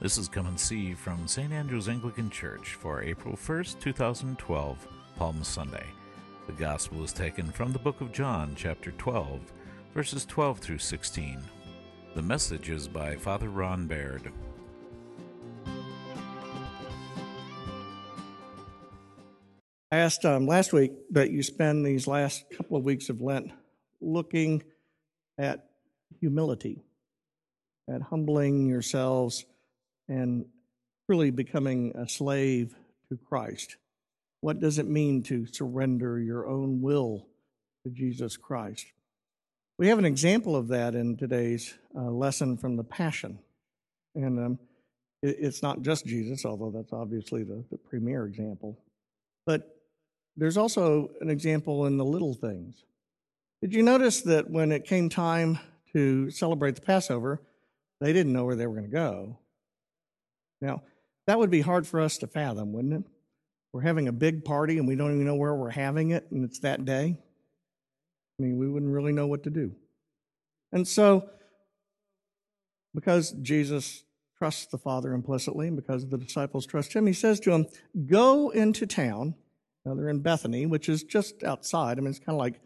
This is Come and See from St. Andrew's Anglican Church for April 1st, 2012, Palm Sunday. The Gospel is taken from the book of John, chapter 12, verses 12 through 16. The message is by Father Ron Baird. I asked um, last week that you spend these last couple of weeks of Lent looking at humility, at humbling yourselves and really becoming a slave to Christ. What does it mean to surrender your own will to Jesus Christ? We have an example of that in today's uh, lesson from the Passion. And um, it, it's not just Jesus, although that's obviously the, the premier example. But there's also an example in the little things. Did you notice that when it came time to celebrate the Passover, they didn't know where they were going to go? Now, that would be hard for us to fathom, wouldn't it? We're having a big party and we don't even know where we're having it, and it's that day. I mean, we wouldn't really know what to do. And so, because Jesus trusts the Father implicitly, and because the disciples trust him, he says to them, Go into town. Now they're in Bethany, which is just outside. I mean, it's kind of like,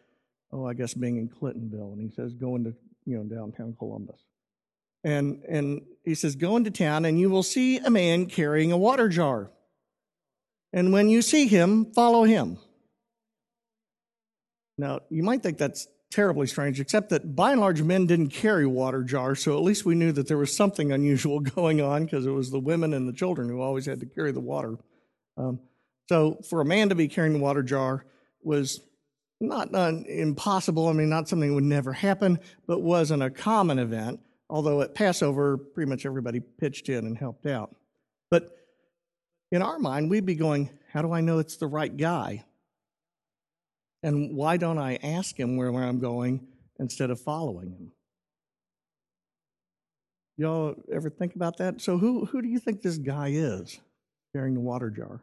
oh, I guess being in Clintonville. And he says, Go into, you know, downtown Columbus. And, and he says, Go into town and you will see a man carrying a water jar. And when you see him, follow him. Now, you might think that's terribly strange, except that by and large, men didn't carry water jars, so at least we knew that there was something unusual going on because it was the women and the children who always had to carry the water. Um, so for a man to be carrying a water jar was not uh, impossible. I mean, not something that would never happen, but wasn't a common event although at Passover, pretty much everybody pitched in and helped out. But in our mind, we'd be going, How do I know it's the right guy? And why don't I ask him where, where I'm going instead of following him? Y'all ever think about that? So, who, who do you think this guy is carrying the water jar?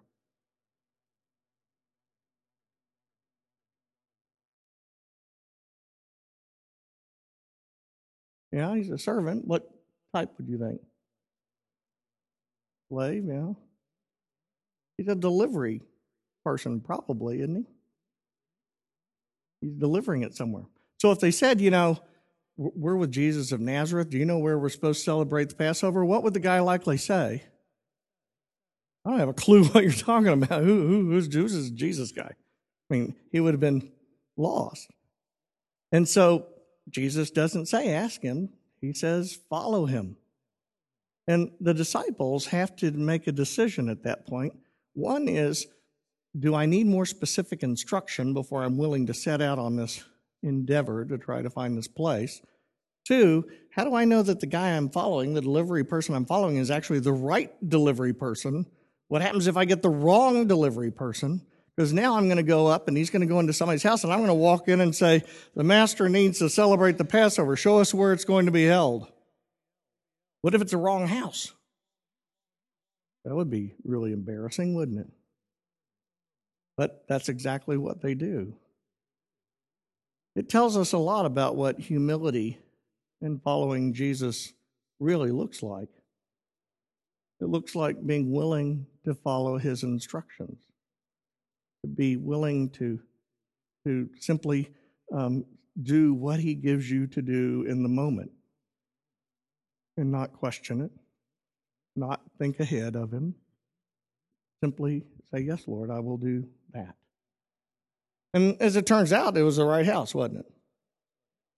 Yeah, he's a servant. What type would you think? Slave, yeah. He's a delivery person, probably, isn't he? He's delivering it somewhere. So if they said, you know, we're with Jesus of Nazareth, do you know where we're supposed to celebrate the Passover? What would the guy likely say? I don't have a clue what you're talking about. Who, who, who's, this Jesus guy? I mean, he would have been lost. And so Jesus doesn't say ask him, he says follow him. And the disciples have to make a decision at that point. One is, do I need more specific instruction before I'm willing to set out on this endeavor to try to find this place? Two, how do I know that the guy I'm following, the delivery person I'm following, is actually the right delivery person? What happens if I get the wrong delivery person? Because now I'm going to go up and he's going to go into somebody's house and I'm going to walk in and say, The master needs to celebrate the Passover. Show us where it's going to be held. What if it's the wrong house? That would be really embarrassing, wouldn't it? But that's exactly what they do. It tells us a lot about what humility and following Jesus really looks like. It looks like being willing to follow his instructions to be willing to, to simply um, do what he gives you to do in the moment and not question it, not think ahead of him. Simply say, Yes, Lord, I will do that. And as it turns out, it was the right house, wasn't it?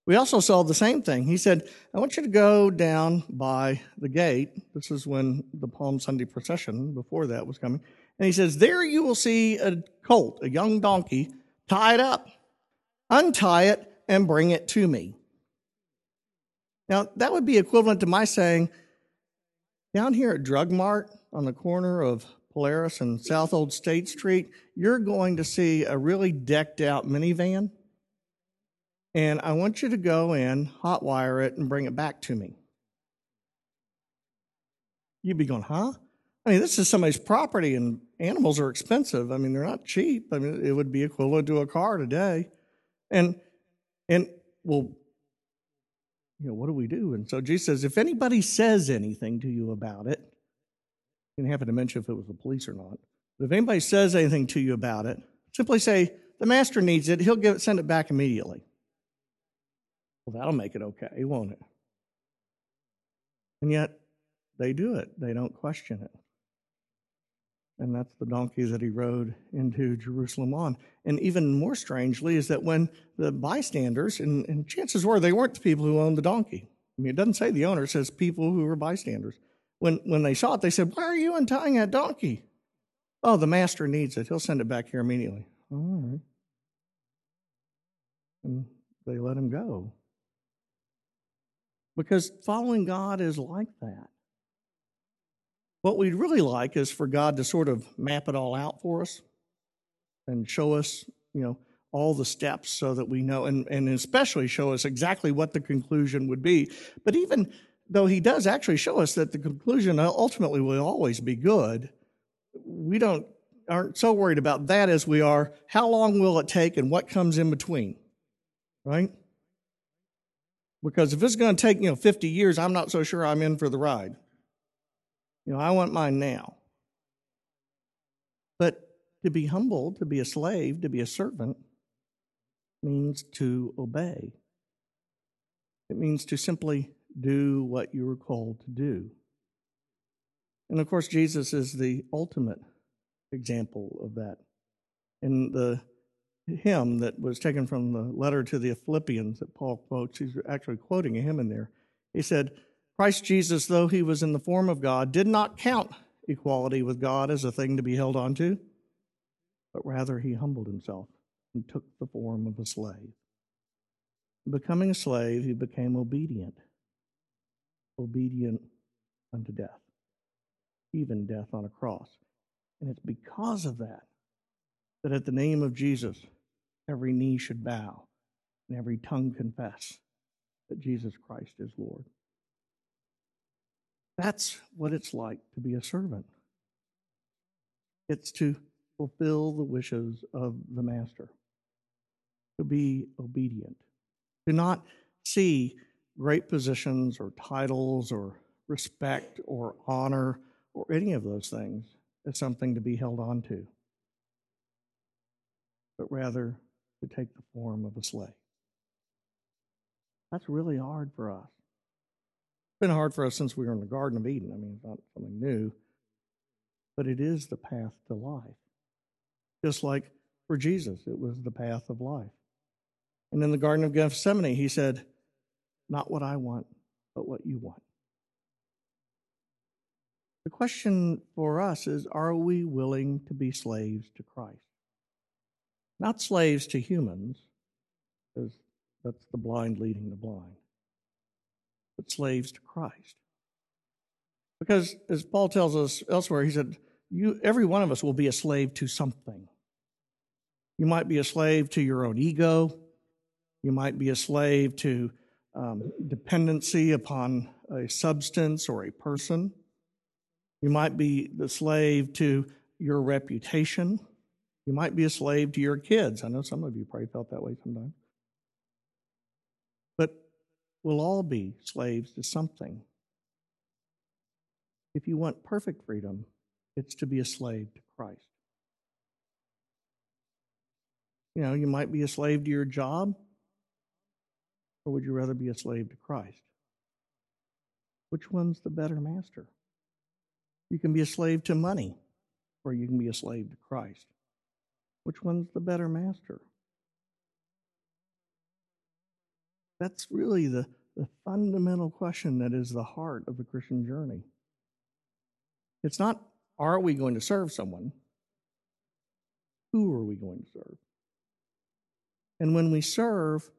We also saw the same thing. He said, I want you to go down by the gate. This is when the Palm Sunday procession before that was coming. And he says, There you will see a colt, a young donkey, tie it up. Untie it and bring it to me. Now, that would be equivalent to my saying, down here at Drug Mart on the corner of Polaris and South Old State Street, you're going to see a really decked out minivan. And I want you to go in, hotwire it, and bring it back to me. You'd be going, huh? I mean, this is somebody's property, and animals are expensive. I mean, they're not cheap. I mean, it would be equivalent to a car today. And and well, you know, what do we do? And so Jesus says, if anybody says anything to you about it, didn't happen to mention if it was the police or not. But if anybody says anything to you about it, simply say, the master needs it, he'll give it, send it back immediately. Well, that'll make it okay, won't it? And yet, they do it. They don't question it. And that's the donkey that he rode into Jerusalem on. And even more strangely is that when the bystanders, and, and chances were they weren't the people who owned the donkey. I mean, it doesn't say the owner, says people who were bystanders. When, when they saw it, they said, Why are you untying that donkey? Oh, the master needs it. He'll send it back here immediately. All right. And they let him go. Because following God is like that. What we'd really like is for God to sort of map it all out for us and show us, you know, all the steps so that we know, and, and especially show us exactly what the conclusion would be. But even though He does actually show us that the conclusion ultimately will always be good, we don't aren't so worried about that as we are how long will it take and what comes in between, right? Because if it's going to take, you know, 50 years, I'm not so sure I'm in for the ride. You know, I want mine now. But to be humble, to be a slave, to be a servant, means to obey. It means to simply do what you were called to do. And of course, Jesus is the ultimate example of that. In the hymn that was taken from the letter to the Philippians that Paul quotes, he's actually quoting a hymn in there. He said, Christ Jesus, though he was in the form of God, did not count equality with God as a thing to be held onto, but rather he humbled himself and took the form of a slave. Becoming a slave, he became obedient, obedient unto death, even death on a cross. And it's because of that that at the name of Jesus, every knee should bow and every tongue confess that Jesus Christ is Lord. That's what it's like to be a servant. It's to fulfill the wishes of the master, to be obedient, to not see great positions or titles or respect or honor or any of those things as something to be held on to, but rather to take the form of a slave. That's really hard for us been hard for us since we were in the Garden of Eden. I mean, it's not something new, but it is the path to life. Just like for Jesus, it was the path of life. And in the Garden of Gethsemane, he said, Not what I want, but what you want. The question for us is Are we willing to be slaves to Christ? Not slaves to humans, because that's the blind leading the blind but slaves to Christ. Because as Paul tells us elsewhere, he said, you, every one of us will be a slave to something. You might be a slave to your own ego. You might be a slave to um, dependency upon a substance or a person. You might be the slave to your reputation. You might be a slave to your kids. I know some of you probably felt that way sometimes will all be slaves to something. If you want perfect freedom, it's to be a slave to Christ. You know, you might be a slave to your job, or would you rather be a slave to Christ? Which one's the better master? You can be a slave to money, or you can be a slave to Christ. Which one's the better master? That's really the, the fundamental question that is the heart of the Christian journey. It's not, are we going to serve someone? Who are we going to serve? And when we serve,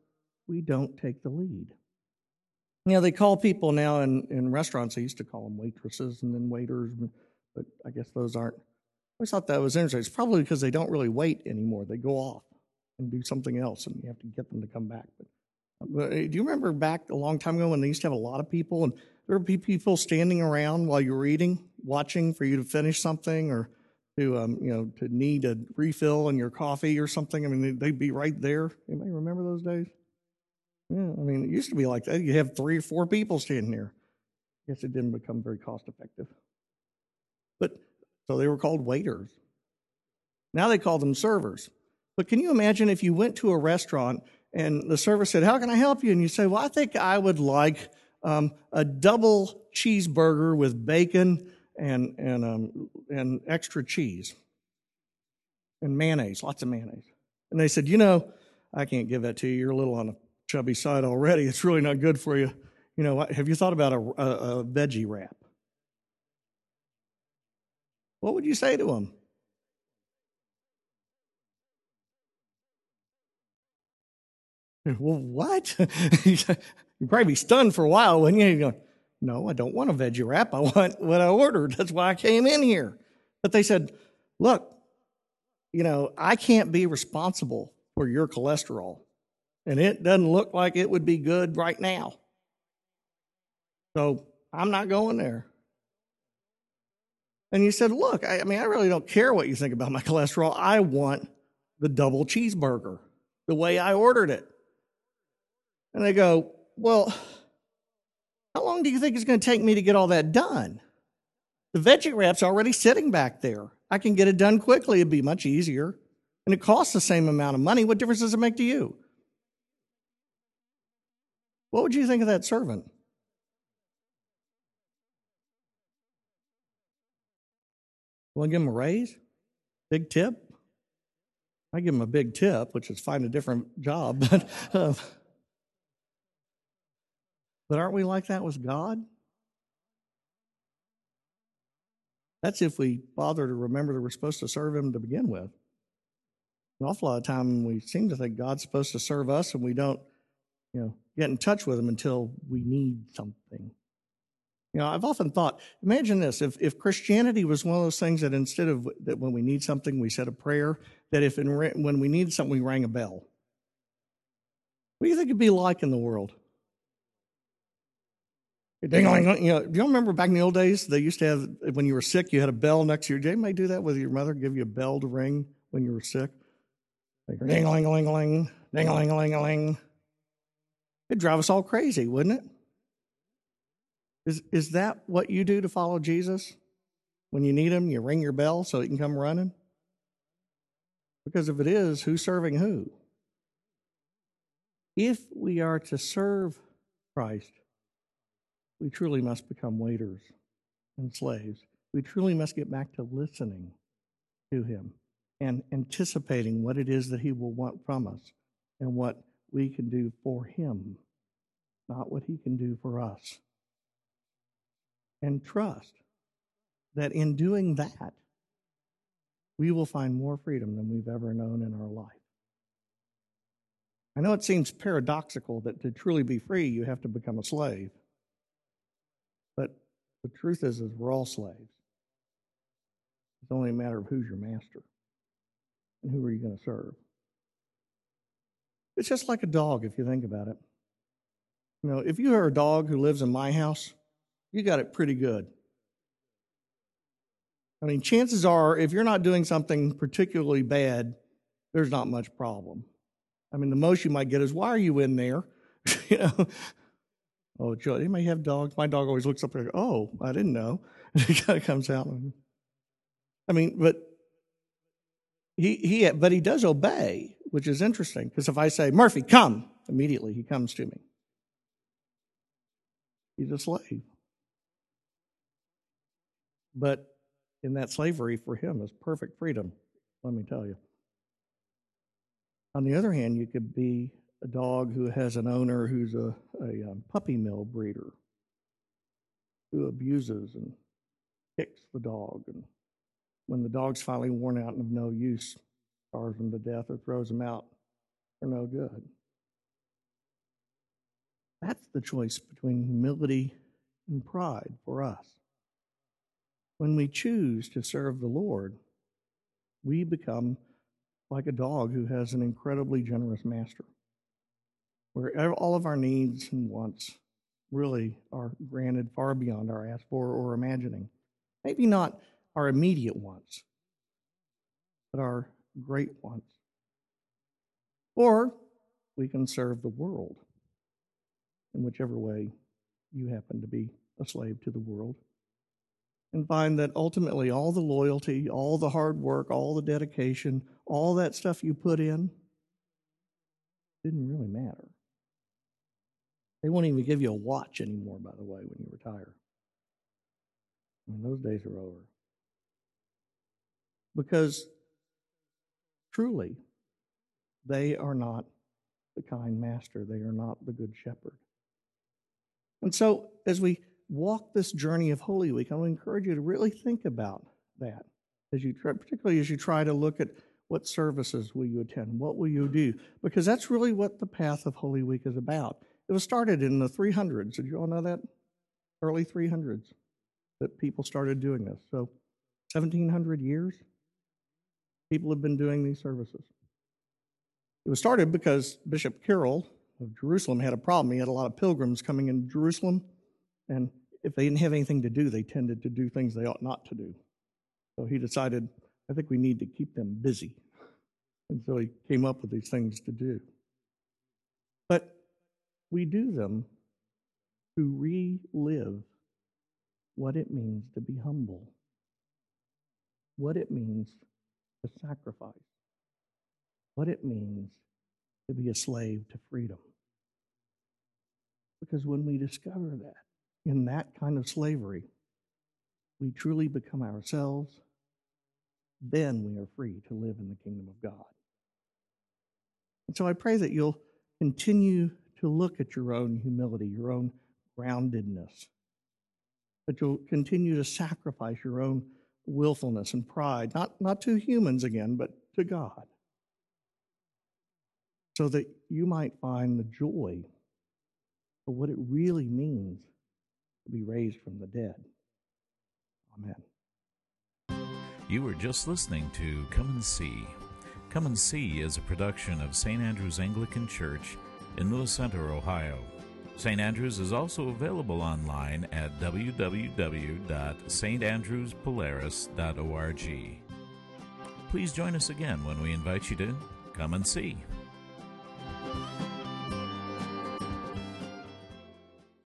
we don't take the lead. You know, they call people now in, in restaurants, they used to call them waitresses and then waiters, but I guess those aren't. I always thought that was interesting. It's probably because they don't really wait anymore. They go off and do something else, and you have to get them to come back. But do you remember back a long time ago when they used to have a lot of people and there would be people standing around while you were eating, watching for you to finish something or to um, you know to need a refill in your coffee or something? I mean, they'd be right there. Anybody remember those days? Yeah, I mean, it used to be like that. You have three or four people standing there. I guess it didn't become very cost effective. But so they were called waiters. Now they call them servers. But can you imagine if you went to a restaurant and the server said, How can I help you? And you say, Well, I think I would like um, a double cheeseburger with bacon and, and, um, and extra cheese and mayonnaise, lots of mayonnaise. And they said, You know, I can't give that to you. You're a little on the chubby side already. It's really not good for you. You know, have you thought about a, a, a veggie wrap? What would you say to them? Well, what? You'd probably be stunned for a while, wouldn't you? you no, I don't want a veggie wrap. I want what I ordered. That's why I came in here. But they said, look, you know, I can't be responsible for your cholesterol. And it doesn't look like it would be good right now. So I'm not going there. And you said, Look, I, I, mean, I really don't care what you think about my cholesterol. I want the double cheeseburger the way I ordered it. And they go, Well, how long do you think it's going to take me to get all that done? The veggie wrap's already sitting back there. I can get it done quickly. It'd be much easier. And it costs the same amount of money. What difference does it make to you? What would you think of that servant? Want to give him a raise? Big tip? I give him a big tip, which is find a different job. But, uh, but aren't we like that with God? That's if we bother to remember that we're supposed to serve Him to begin with. An awful lot of time we seem to think God's supposed to serve us and we don't, you know, get in touch with Him until we need something. You know, I've often thought, imagine this, if, if Christianity was one of those things that instead of that when we need something, we said a prayer, that if in, when we need something, we rang a bell. What do you think it'd be like in the world? Ding, you know, do you remember back in the old days, they used to have, when you were sick, you had a bell next to your, did anybody do that with your mother, give you a bell to ring when you were sick? Like, ding, ling, ling, ling, ding, ling, ling, ling. It'd drive us all crazy, wouldn't it? Is, is that what you do to follow Jesus? When you need him, you ring your bell so he can come running? Because if it is, who's serving who? If we are to serve Christ, we truly must become waiters and slaves. We truly must get back to listening to him and anticipating what it is that he will want from us and what we can do for him, not what he can do for us and trust that in doing that, we will find more freedom than we've ever known in our life. I know it seems paradoxical that to truly be free, you have to become a slave. The truth is, is we're all slaves. It's only a matter of who's your master and who are you going to serve. It's just like a dog, if you think about it. You know, if you are a dog who lives in my house, you got it pretty good. I mean, chances are, if you're not doing something particularly bad, there's not much problem. I mean, the most you might get is, why are you in there? you know, oh, Joe, anybody have dogs? My dog always looks up goes, oh, I didn't know. he kind of comes out. I mean, but he, he, but he does obey, which is interesting because if I say, Murphy, come, immediately he comes to me. He's a slave. But in that slavery for him is perfect freedom, let me tell you. On the other hand, you could be a dog who has an owner who's a, a um, puppy mill breeder who abuses and kicks the dog. And when the dog's finally worn out and of no use, starves him to death or throws him out for no good. That's the choice between humility and pride for us. When we choose to serve the Lord, we become like a dog who has an incredibly generous master, where all of our needs and wants really are granted far beyond our ask for or imagining. Maybe not our immediate wants, but our great wants. Or we can serve the world in whichever way you happen to be a slave to the world and find that ultimately all the loyalty, all the hard work, all the dedication, all that stuff you put in didn't really matter. They won't even give you a watch anymore, by the way, when you retire. I mean, those days are over. Because truly, they are not the kind master, they are not the good shepherd. And so, as we walk this journey of Holy Week, I to encourage you to really think about that as you try, particularly as you try to look at what services will you attend, what will you do, because that's really what the path of Holy Week is about. It was started in the 300s. Did you all know that? Early 300s that people started doing this. So, 1700 years, people have been doing these services. It was started because Bishop Cyril of Jerusalem had a problem. He had a lot of pilgrims coming into Jerusalem, and if they didn't have anything to do, they tended to do things they ought not to do. So he decided, I think we need to keep them busy. And so he came up with these things to do. We do them to relive what it means to be humble, what it means to sacrifice, what it means to be a slave to freedom. Because when we discover that, in that kind of slavery, we truly become ourselves, then we are free to live in the kingdom of God. And so I pray that you'll continue to look at your own humility, your own groundedness, but you'll continue to sacrifice your own willfulness and pride, not, not to humans again, but to God so that you might find the joy of what it really means to be raised from the dead. Amen. You were just listening to Come and See. Come and See is a production of St. Andrew's Anglican Church in Lewis Center, Ohio. St. Andrews is also available online at www.standrewspolaris.org. Please join us again when we invite you to come and see.